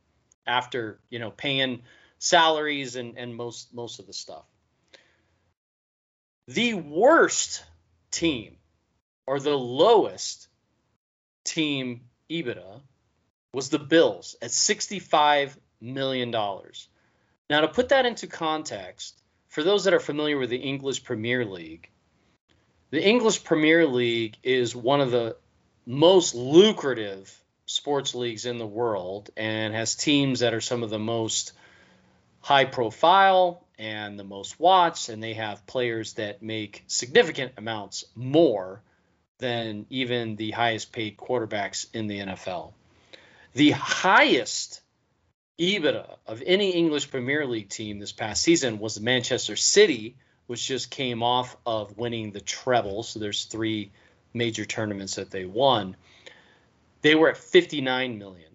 after you know paying salaries and and most most of the stuff. The worst team or the lowest team EBITDA was the Bills at 65 million dollars. Now to put that into context, for those that are familiar with the English Premier League, the English Premier League is one of the most lucrative sports leagues in the world and has teams that are some of the most high profile and the most watched and they have players that make significant amounts more than even the highest paid quarterbacks in the NFL. The highest EBITDA of any English Premier League team this past season was Manchester City, which just came off of winning the treble. So there's three major tournaments that they won. They were at 59 million.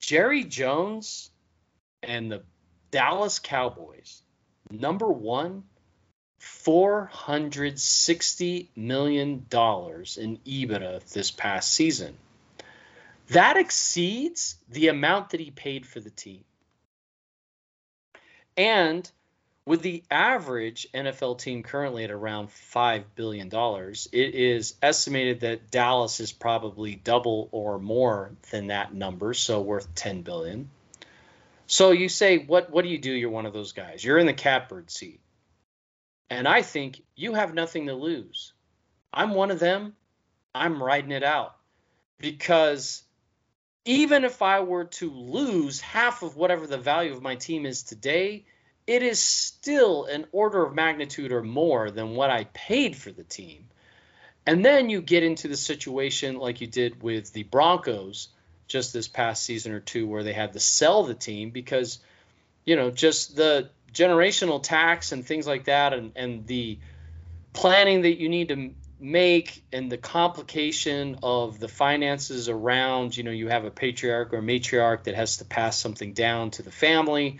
Jerry Jones and the Dallas Cowboys, number one, $460 million in EBITDA this past season. That exceeds the amount that he paid for the team. And with the average NFL team currently at around $5 billion, it is estimated that Dallas is probably double or more than that number, so worth 10 billion. So you say, what, what do you do? You're one of those guys. You're in the catbird seat. And I think you have nothing to lose. I'm one of them. I'm riding it out because even if I were to lose half of whatever the value of my team is today, it is still an order of magnitude or more than what I paid for the team. And then you get into the situation like you did with the Broncos just this past season or two where they had to sell the team because, you know, just the generational tax and things like that and, and the planning that you need to make and the complication of the finances around, you know, you have a patriarch or matriarch that has to pass something down to the family.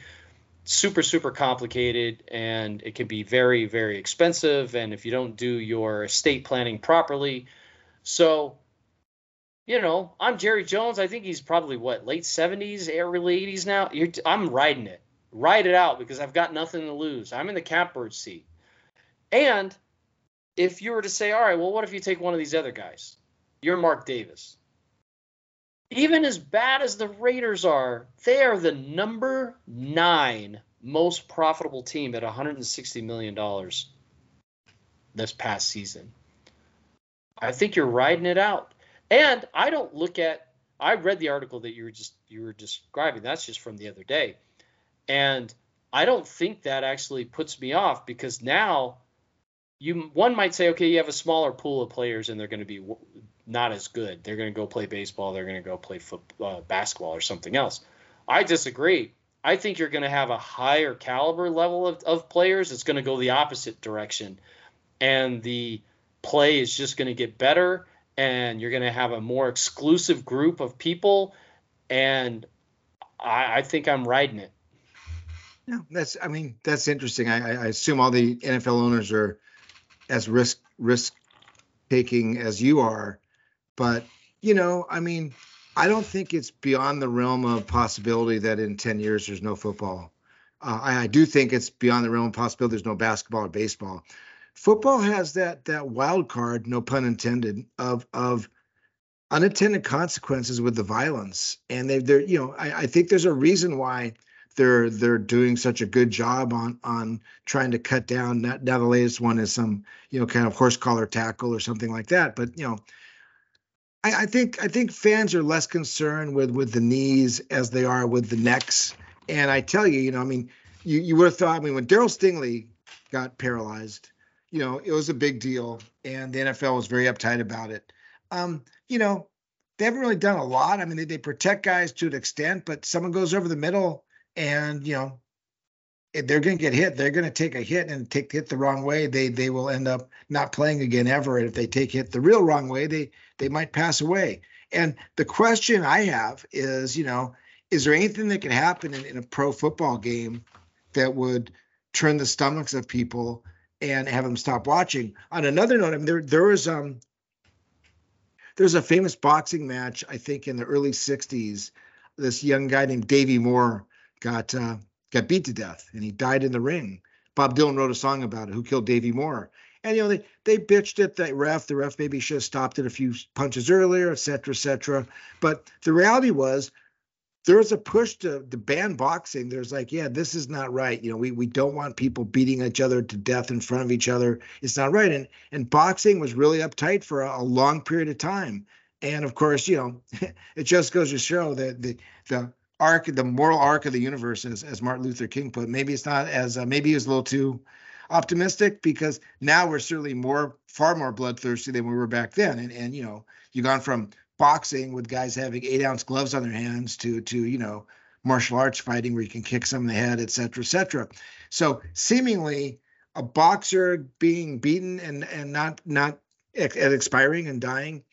Super, super complicated, and it can be very, very expensive. And if you don't do your estate planning properly, so you know, I'm Jerry Jones. I think he's probably what late 70s, early 80s now. You're, I'm riding it, ride it out because I've got nothing to lose. I'm in the catbird seat, and if you were to say, all right, well, what if you take one of these other guys? You're Mark Davis. Even as bad as the Raiders are, they are the number nine most profitable team at $160 million this past season. I think you're riding it out. And I don't look at I read the article that you were just you were describing. That's just from the other day. And I don't think that actually puts me off because now you one might say, okay, you have a smaller pool of players and they're going to be not as good. They're going to go play baseball. They're going to go play football, uh, basketball or something else. I disagree. I think you're going to have a higher caliber level of, of players. It's going to go the opposite direction, and the play is just going to get better. And you're going to have a more exclusive group of people, and I, I think I'm riding it. Yeah, that's. I mean, that's interesting. I, I assume all the NFL owners are as risk risk taking as you are, but you know, I mean, I don't think it's beyond the realm of possibility that in 10 years there's no football. Uh, I, I, do think it's beyond the realm of possibility there's no basketball or baseball. Football has that that wild card, no pun intended, of of unintended consequences with the violence, and they they're you know I, I think there's a reason why they're they're doing such a good job on on trying to cut down. Now, now the latest one is some you know kind of horse collar tackle or something like that. But you know, I, I think I think fans are less concerned with with the knees as they are with the necks. And I tell you, you know, I mean, you you would have thought. I mean, when Darryl Stingley got paralyzed, you know, it was a big deal, and the NFL was very uptight about it. Um, you know, they haven't really done a lot. I mean, they, they protect guys to an extent, but someone goes over the middle, and you know, they're going to get hit. They're going to take a hit and take hit the wrong way. They they will end up not playing again ever. And if they take hit the real wrong way, they they might pass away. And the question I have is, you know, is there anything that can happen in, in a pro football game that would turn the stomachs of people and have them stop watching? On another note, I mean, there there was um there's a famous boxing match I think in the early '60s. This young guy named Davey Moore got uh, got beat to death and he died in the ring. Bob Dylan wrote a song about it. Who killed Davey Moore? And you know they they bitched at the ref. The ref maybe should have stopped it a few punches earlier, et cetera, et cetera. But the reality was there was a push to, to ban boxing. There's like, yeah, this is not right. You know, we we don't want people beating each other to death in front of each other. It's not right. And and boxing was really uptight for a, a long period of time. And of course, you know, it just goes to show that the the arc, the moral arc of the universe, as, as Martin Luther King put. Maybe it's not as uh, maybe he was a little too optimistic because now we're certainly more, far more bloodthirsty than we were back then. And and you know, you've gone from boxing with guys having eight ounce gloves on their hands to to you know martial arts fighting where you can kick some in the head, et cetera, et cetera. So seemingly a boxer being beaten and and not not at expiring and dying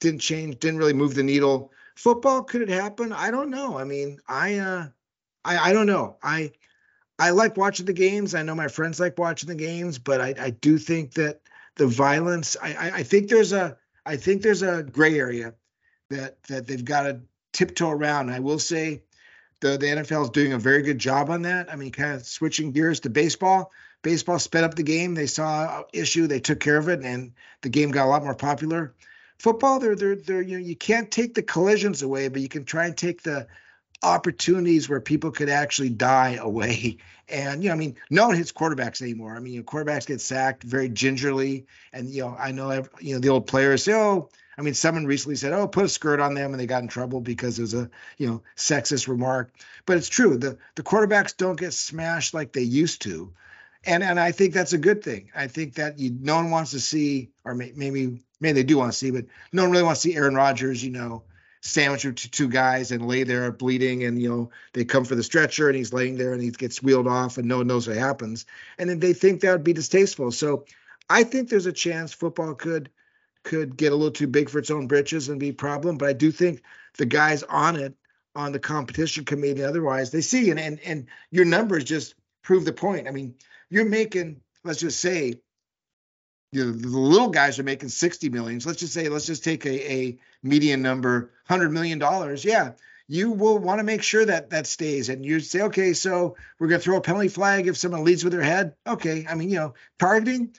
didn't change, didn't really move the needle Football, could it happen? I don't know. I mean, I uh I I don't know. I I like watching the games. I know my friends like watching the games, but I, I do think that the violence, I, I, I think there's a I think there's a gray area that that they've got to tiptoe around. I will say the the NFL is doing a very good job on that. I mean, kind of switching gears to baseball. Baseball sped up the game. They saw an issue, they took care of it, and the game got a lot more popular football they're they're they're you know you can't take the collisions away but you can try and take the opportunities where people could actually die away. And you know i mean no one hits quarterbacks anymore. I mean you know, quarterbacks get sacked very gingerly. And you know i know you know the old players say oh i mean someone recently said oh put a skirt on them and they got in trouble because it was a you know sexist remark. But it's true the the quarterbacks don't get smashed like they used to. And and I think that's a good thing. I think that you no one wants to see, or may, maybe maybe they do want to see, but no one really wants to see Aaron Rodgers, you know, sandwich to two guys and lay there bleeding, and you know they come for the stretcher and he's laying there and he gets wheeled off and no one knows what happens, and then they think that would be distasteful. So I think there's a chance football could could get a little too big for its own britches and be a problem, but I do think the guys on it on the competition committee otherwise they see and and, and your numbers just prove the point. I mean you're making, let's just say, you know, the little guys are making 60 millions. Let's just say, let's just take a, a median number, $100 million. Yeah, you will want to make sure that that stays. And you say, okay, so we're going to throw a penalty flag if someone leads with their head. Okay. I mean, you know, targeting,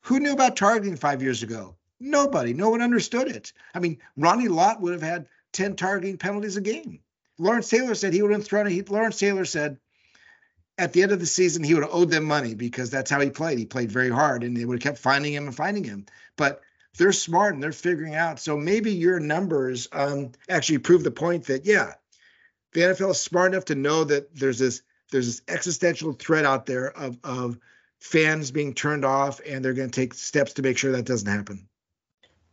who knew about targeting five years ago? Nobody. No one understood it. I mean, Ronnie Lott would have had 10 targeting penalties a game. Lawrence Taylor said he would have thrown it. Lawrence Taylor said at the end of the season, he would have owed them money because that's how he played. He played very hard and they would have kept finding him and finding him. But they're smart and they're figuring out. So maybe your numbers um, actually prove the point that, yeah, the NFL is smart enough to know that there's this there's this existential threat out there of, of fans being turned off and they're going to take steps to make sure that doesn't happen.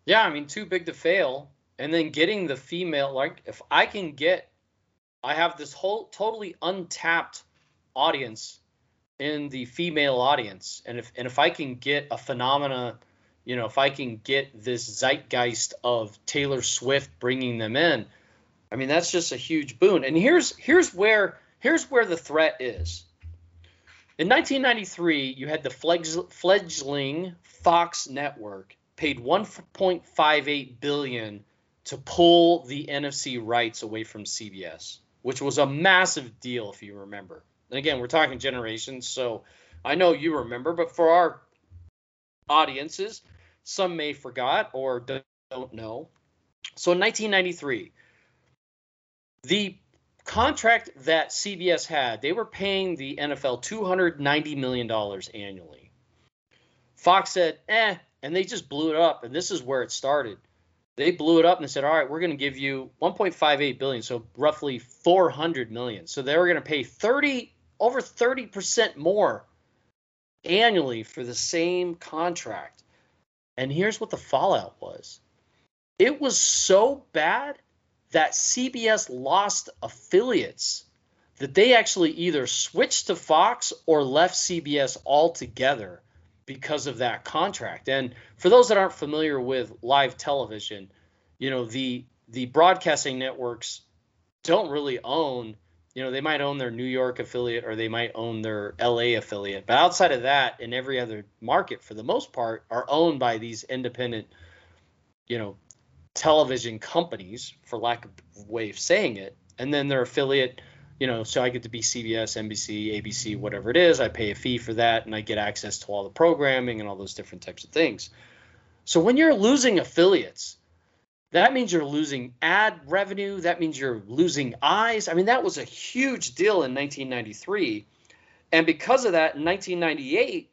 Yeah, I mean, too big to fail. And then getting the female, like, if I can get, I have this whole totally untapped audience in the female audience. And if and if i can get a phenomena you know if i can get this zeitgeist of taylor swift bringing them in i mean that's just a huge boon. And here's here's where here's where the threat is. In 1993 you had the fledgling fox network paid 1.58 billion to pull the nfc rights away from cbs which was a massive deal if you remember and again, we're talking generations, so I know you remember, but for our audiences, some may forgot or don't know. So in 1993, the contract that CBS had, they were paying the NFL $290 million annually. Fox said, eh, and they just blew it up. And this is where it started. They blew it up and said, all right, we're going to give you 1.58 billion, so roughly 400 million. So they were going to pay 30 over 30% more annually for the same contract. And here's what the fallout was it was so bad that CBS lost affiliates that they actually either switched to Fox or left CBS altogether because of that contract. And for those that aren't familiar with live television, you know, the the broadcasting networks don't really own, you know, they might own their New York affiliate or they might own their LA affiliate. But outside of that, in every other market, for the most part, are owned by these independent, you know, television companies, for lack of way of saying it. And then their affiliate, you know, so I get to be CBS, NBC, ABC, whatever it is. I pay a fee for that and I get access to all the programming and all those different types of things. So when you're losing affiliates, that means you're losing ad revenue. That means you're losing eyes. I mean, that was a huge deal in 1993. And because of that, in 1998,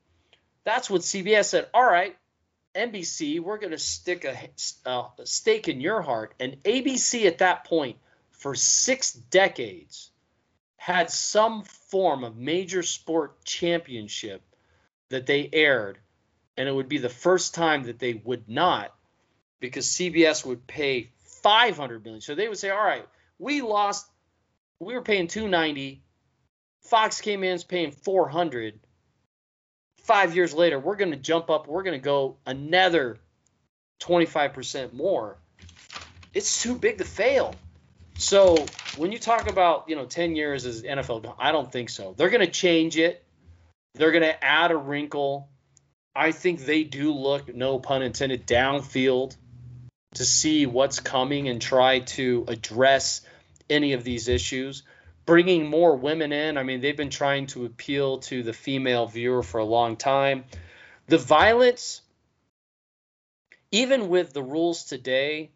that's what CBS said, all right, NBC, we're going to stick a, a, stake in your heart. And ABC at that point, for six decades, had some form of major sport championship that they aired. And it would be the first time that they would not because CBS would pay 500 million. So they would say, "All right, we lost. We were paying 290. Fox came in is paying 400. Five years later, we're going to jump up. We're going to go another 25% more. It's too big to fail." So when you talk about you know 10 years as NFL, I don't think so. They're going to change it. They're going to add a wrinkle. I think they do look, no pun intended, downfield to see what's coming and try to address any of these issues. Bringing more women in, I mean, they've been trying to appeal to the female viewer for a long time. The violence, even with the rules today,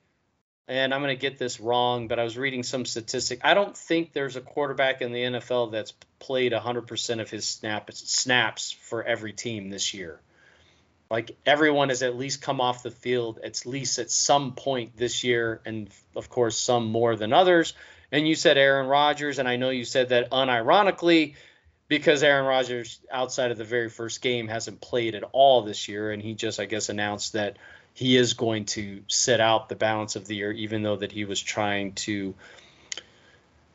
and I'm going to get this wrong, but I was reading some statistic. I don't think there's a quarterback in the NFL that's played 100% of his snap, snaps for every team this year. Like everyone has at least come off the field at least at some point this year, and of course some more than others. And you said Aaron Rodgers, and I know you said that unironically because Aaron Rodgers, outside of the very first game, hasn't played at all this year, and he just, I guess, announced that he is going to sit out the balance of the year, even though that he was trying to,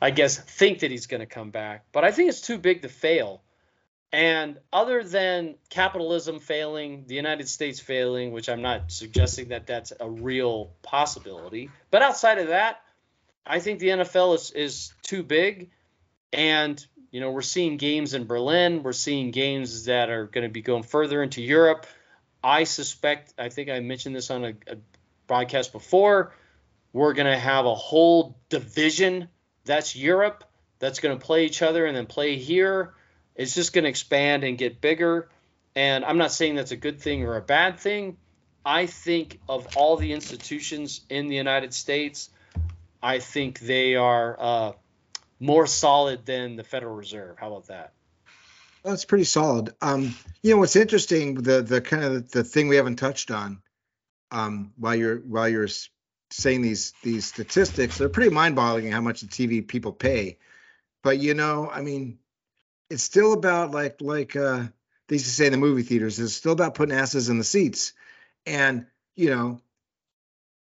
I guess, think that he's going to come back. But I think it's too big to fail. And other than capitalism failing, the United States failing, which I'm not suggesting that that's a real possibility, but outside of that, I think the NFL is, is too big. And, you know, we're seeing games in Berlin, we're seeing games that are going to be going further into Europe. I suspect, I think I mentioned this on a, a broadcast before, we're going to have a whole division that's Europe that's going to play each other and then play here it's just going to expand and get bigger. And I'm not saying that's a good thing or a bad thing. I think of all the institutions in the United States, I think they are uh, more solid than the Federal Reserve. How about that? That's pretty solid. Um, you know what's interesting the the kind of the thing we haven't touched on um, while you're while you're saying these these statistics, they're pretty mind-boggling how much the TV people pay. But you know, I mean, it's still about like like uh they used to say in the movie theaters, it's still about putting asses in the seats. And, you know,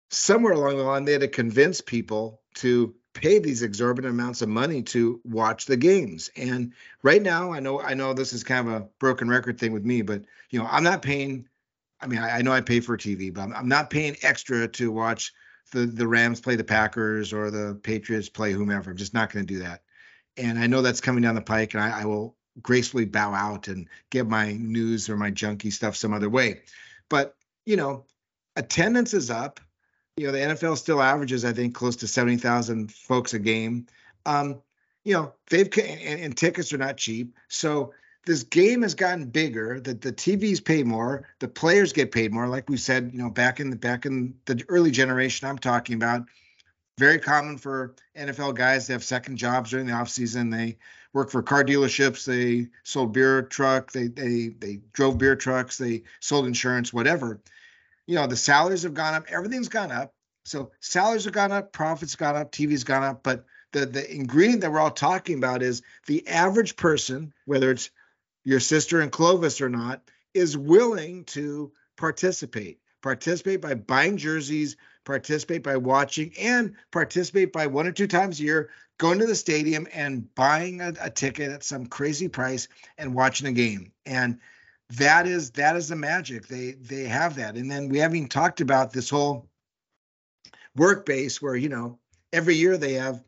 somewhere along the line they had to convince people to pay these exorbitant amounts of money to watch the games. And right now, I know I know this is kind of a broken record thing with me, but you know, I'm not paying. I mean, I, I know I pay for TV, but I'm, I'm, not paying extra to watch the the Rams play the Packers or the Patriots play whomever. I'm just not going to do that and I know that's coming down the pike, and I, I will gracefully bow out and get my news or my junky stuff some other way. But you know, attendance is up. You know, the NFL still averages, I think, close to seventy thousand folks a game. Um, you know, they've and, and tickets are not cheap, so this game has gotten bigger that the TVs pay more, the players get paid more. Like we said, you know, back in the back in the early generation I'm talking about, very common for NFL guys to have second jobs during the offseason. They work for car dealerships, they sold beer truck, they they they drove beer trucks, they sold insurance, whatever. You know, the salaries have gone up, everything's gone up. So salaries have gone up, profits gone up, TV's gone up, but the the ingredient that we're all talking about is the average person, whether it's your sister in Clovis or not, is willing to participate. Participate by buying jerseys, participate by watching, and participate by one or two times a year going to the stadium and buying a, a ticket at some crazy price and watching a game. And that is that is the magic. They they have that. And then we haven't talked about this whole work base where you know every year they have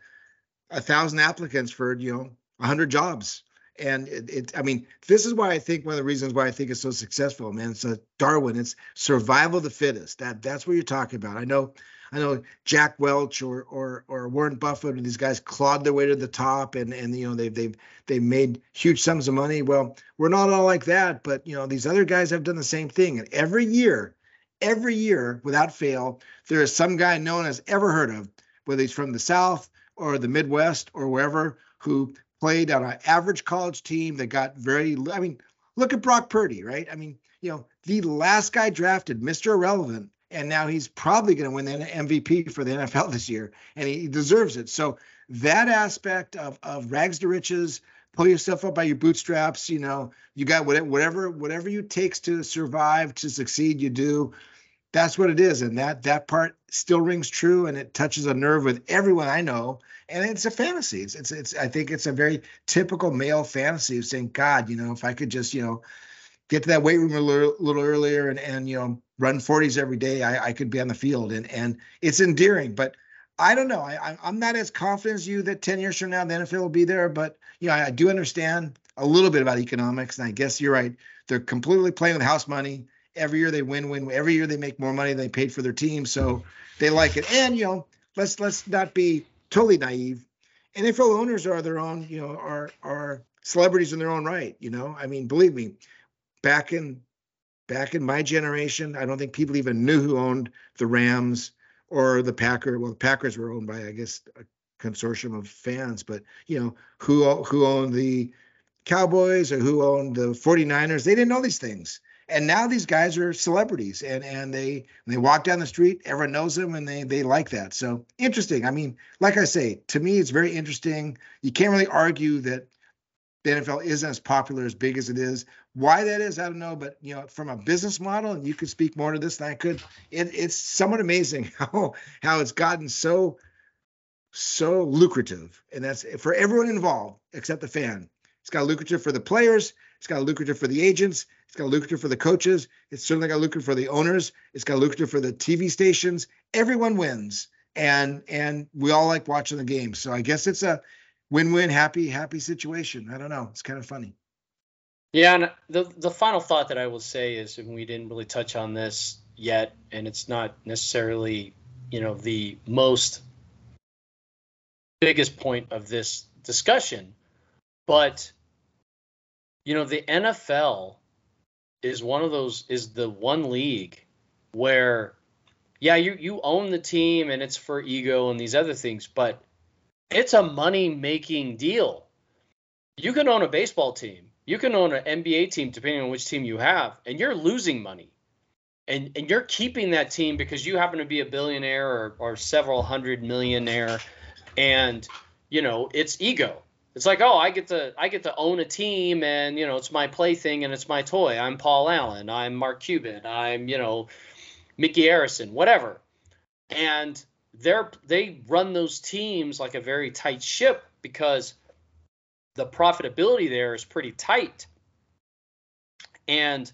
a thousand applicants for you know a hundred jobs and it, it, i mean this is why i think one of the reasons why i think it's so successful man it's a darwin it's survival of the fittest. That that's what you're talking about. I know i know jack welch or or or warren buffett and these guys clawed their way to the top and and you know they've they've they've made huge sums of money. Well we're not all like that but you know these other guys have done the same thing. And every year every year without fail there is some guy no one has ever heard of whether he's from the south or the midwest or wherever who played on an average college team that got very I mean, look at Brock Purdy, right? I mean, you know, the last guy drafted, Mr. Irrelevant, and now he's probably going to win the MVP for the NFL this year, and he deserves it. So that aspect of of rags to riches, pull yourself up by your bootstraps. You know, you got whatever whatever you takes to survive to succeed, you do. That's what it is, and that that part still rings true, and it touches a nerve with everyone I know and it's a fantasy. It's, it's, it's, I think it's a very typical male fantasy of saying, God, you know, if I could just, you know, get to that weight room a little, little earlier and, and, you know, run 40s every day, I, I could be on the field. And, and it's endearing, but I don't know. I, I'm not as confident as you that 10 years from now, the NFL will be there, but, you know, I, I do understand a little bit about economics. And I guess you're right. They're completely playing with house money. Every year they win, win. Every year they make more money than they paid for their team. So they like it. And, you know, let's, let's not be totally naive. And NFL owners are their own, you know, are are celebrities in their own right. You know, I mean, believe me, back in back in my generation, I don't think people even knew who owned the Rams or the Packers. Well, the Packers were owned by, I guess, a consortium of fans, but you know, who who owned the Cowboys or who owned the 49ers? They didn't know these things and now these guys are celebrities and and they they walk down the street everyone knows them and they they like that. So interesting. I mean like i say to me it's very interesting. You can't really argue that the nfl isn't as popular as big as it is. Why that is i don't know but you know from a business model and you could speak more to this than i could it, it's somewhat amazing how how it's gotten so so lucrative. And that's for everyone involved except the fan it's got lucrative for the players it's got lucrative for the agents it's got lucrative for the coaches. It's certainly got lucrative for the owners. It's got lucrative for the TV stations. Everyone wins, and and we all like watching the game. So I guess it's a win-win, happy, happy situation. I don't know. It's kind of funny. Yeah, and the the final thought that I will say is, and we didn't really touch on this yet, and it's not necessarily, you know, the most biggest point of this discussion, but you know, the NFL is one of those is the one league where yeah you you own the team and it's for ego and these other things but it's a money making deal. You can own a baseball team. You can own an nba team depending on which team you have and you're losing money. And and you're keeping that team because you happen to be a billionaire or, or several hundred millionaire. And you know it's ego it's like, oh, I get to I get to own a team, and you know, it's my plaything and it's my toy. I'm Paul Allen. I'm Mark Cuban. I'm you know, Micky Arison, whatever. And they're they run those teams like a very tight ship because the profitability there is pretty tight. And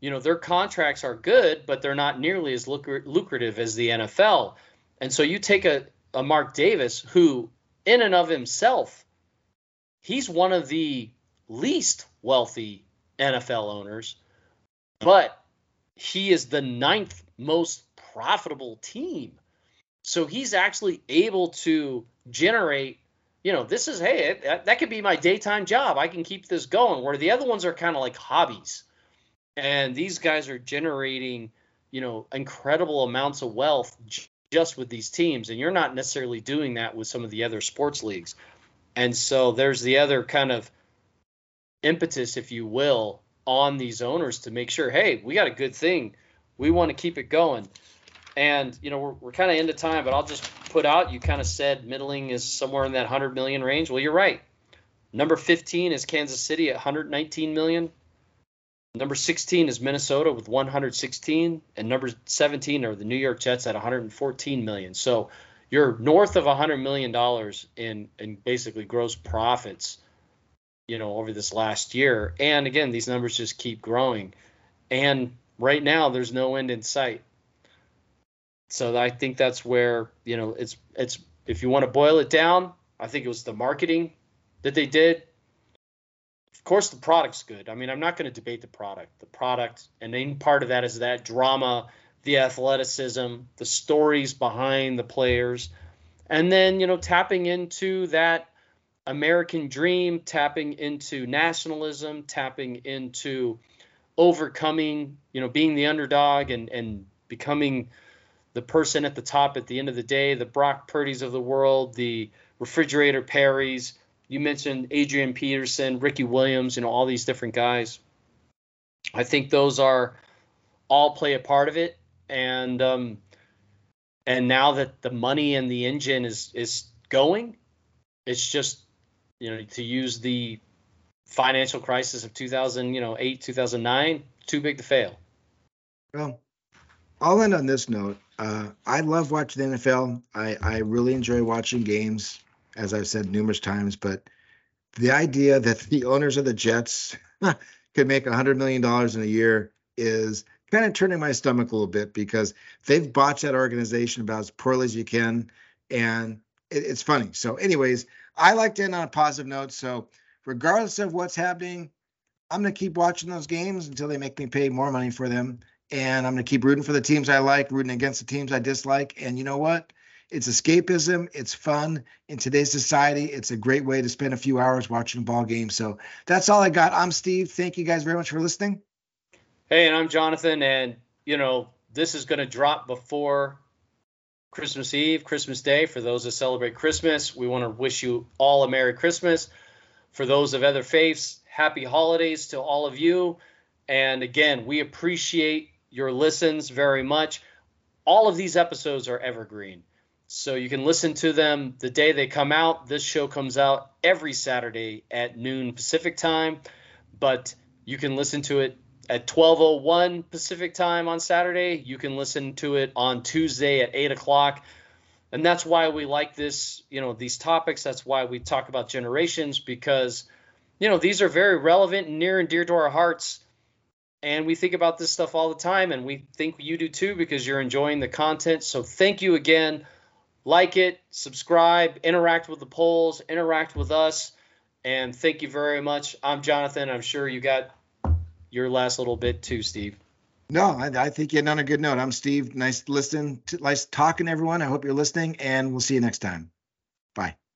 you know, their contracts are good, but they're not nearly as lucrative as the NFL. And so you take a, a Mark Davis who, in and of himself, he's one of the least wealthy NFL owners, but he is the ninth most profitable team. So he's actually able to generate, you know, this is, hey, that, that could be my daytime job. I can keep this going. Where the other ones are kind of like hobbies. And these guys are generating, you know, incredible amounts of wealth just with these teams. And you're not necessarily doing that with some of the other sports leagues. And so there's the other kind of impetus, if you will, on these owners to make sure, hey, we got a good thing. We want to keep it going. And, you know, we're, we're kind of into time, but I'll just put out, you kind of said middling is somewhere in that 100 million range. Well, you're right. Number 15 is Kansas City at 119 million. Number 16 is Minnesota with 116, and number 17 are the New York Jets at 114 million. So you're north of 100 million dollars in in basically gross profits, you know, over this last year. And again, these numbers just keep growing. And right now, there's no end in sight. So I think that's where you know it's it's if you want to boil it down, I think it was the marketing that they did of course the product's good. I mean, I'm not going to debate the product. The product, and then part of that is that drama, the athleticism, the stories behind the players, and then you know tapping into that American dream, tapping into nationalism, tapping into overcoming, you know, being the underdog and and becoming the person at the top at the end of the day, the Brock Purdy's of the world, the refrigerator Perrys, you mentioned Adrian Peterson, Ricky Williams, you know, all these different guys. I think those are all play a part of it. And um, and now that the money and the engine is is going, it's just you know to use the financial crisis of 2000, you know, eight 2009, too big to fail. Well, I'll end on this note. Uh, I love watching the NFL. I, I really enjoy watching games as I've said numerous times, but the idea that the owners of the Jets could make $100 million in a year is kind of turning my stomach a little bit because they've botched that organization about as poorly as you can. And it, it's funny. So, anyways, I like to end on a positive note. So, regardless of what's happening, I'm going to keep watching those games until they make me pay more money for them. And I'm going to keep rooting for the teams I like, rooting against the teams I dislike. And you know what? It's escapism. It's fun in today's society. It's a great way to spend a few hours watching a ball game. So that's all I got. I'm Steve. Thank you guys very much for listening. Hey, and I'm Jonathan. And you know this is going to drop before Christmas Eve, Christmas Day. For those that celebrate Christmas, we want to wish you all a Merry Christmas. For those of other faiths, Happy Holidays to all of you. And again, we appreciate your listens very much. All of these episodes are evergreen. So you can listen to them the day they come out. This show comes out every Saturday at noon Pacific time, but you can listen to it at 12:01 Pacific time on Saturday. You can listen to it on Tuesday at 8 o'clock, and that's why we like this. You know these topics. That's why we talk about generations because you know these are very relevant and near and dear to our hearts. And we think about this stuff all the time, and we think you do too because you're enjoying the content. So thank you again like it, subscribe, interact with the polls, interact with us. And thank you very much. I'm Jonathan. I'm sure you got your last little bit too, Steve. No, I, I think you are on a good note. I'm Steve. Nice listening, to, nice talking, everyone. I hope you're listening, and we'll see you next time. Bye.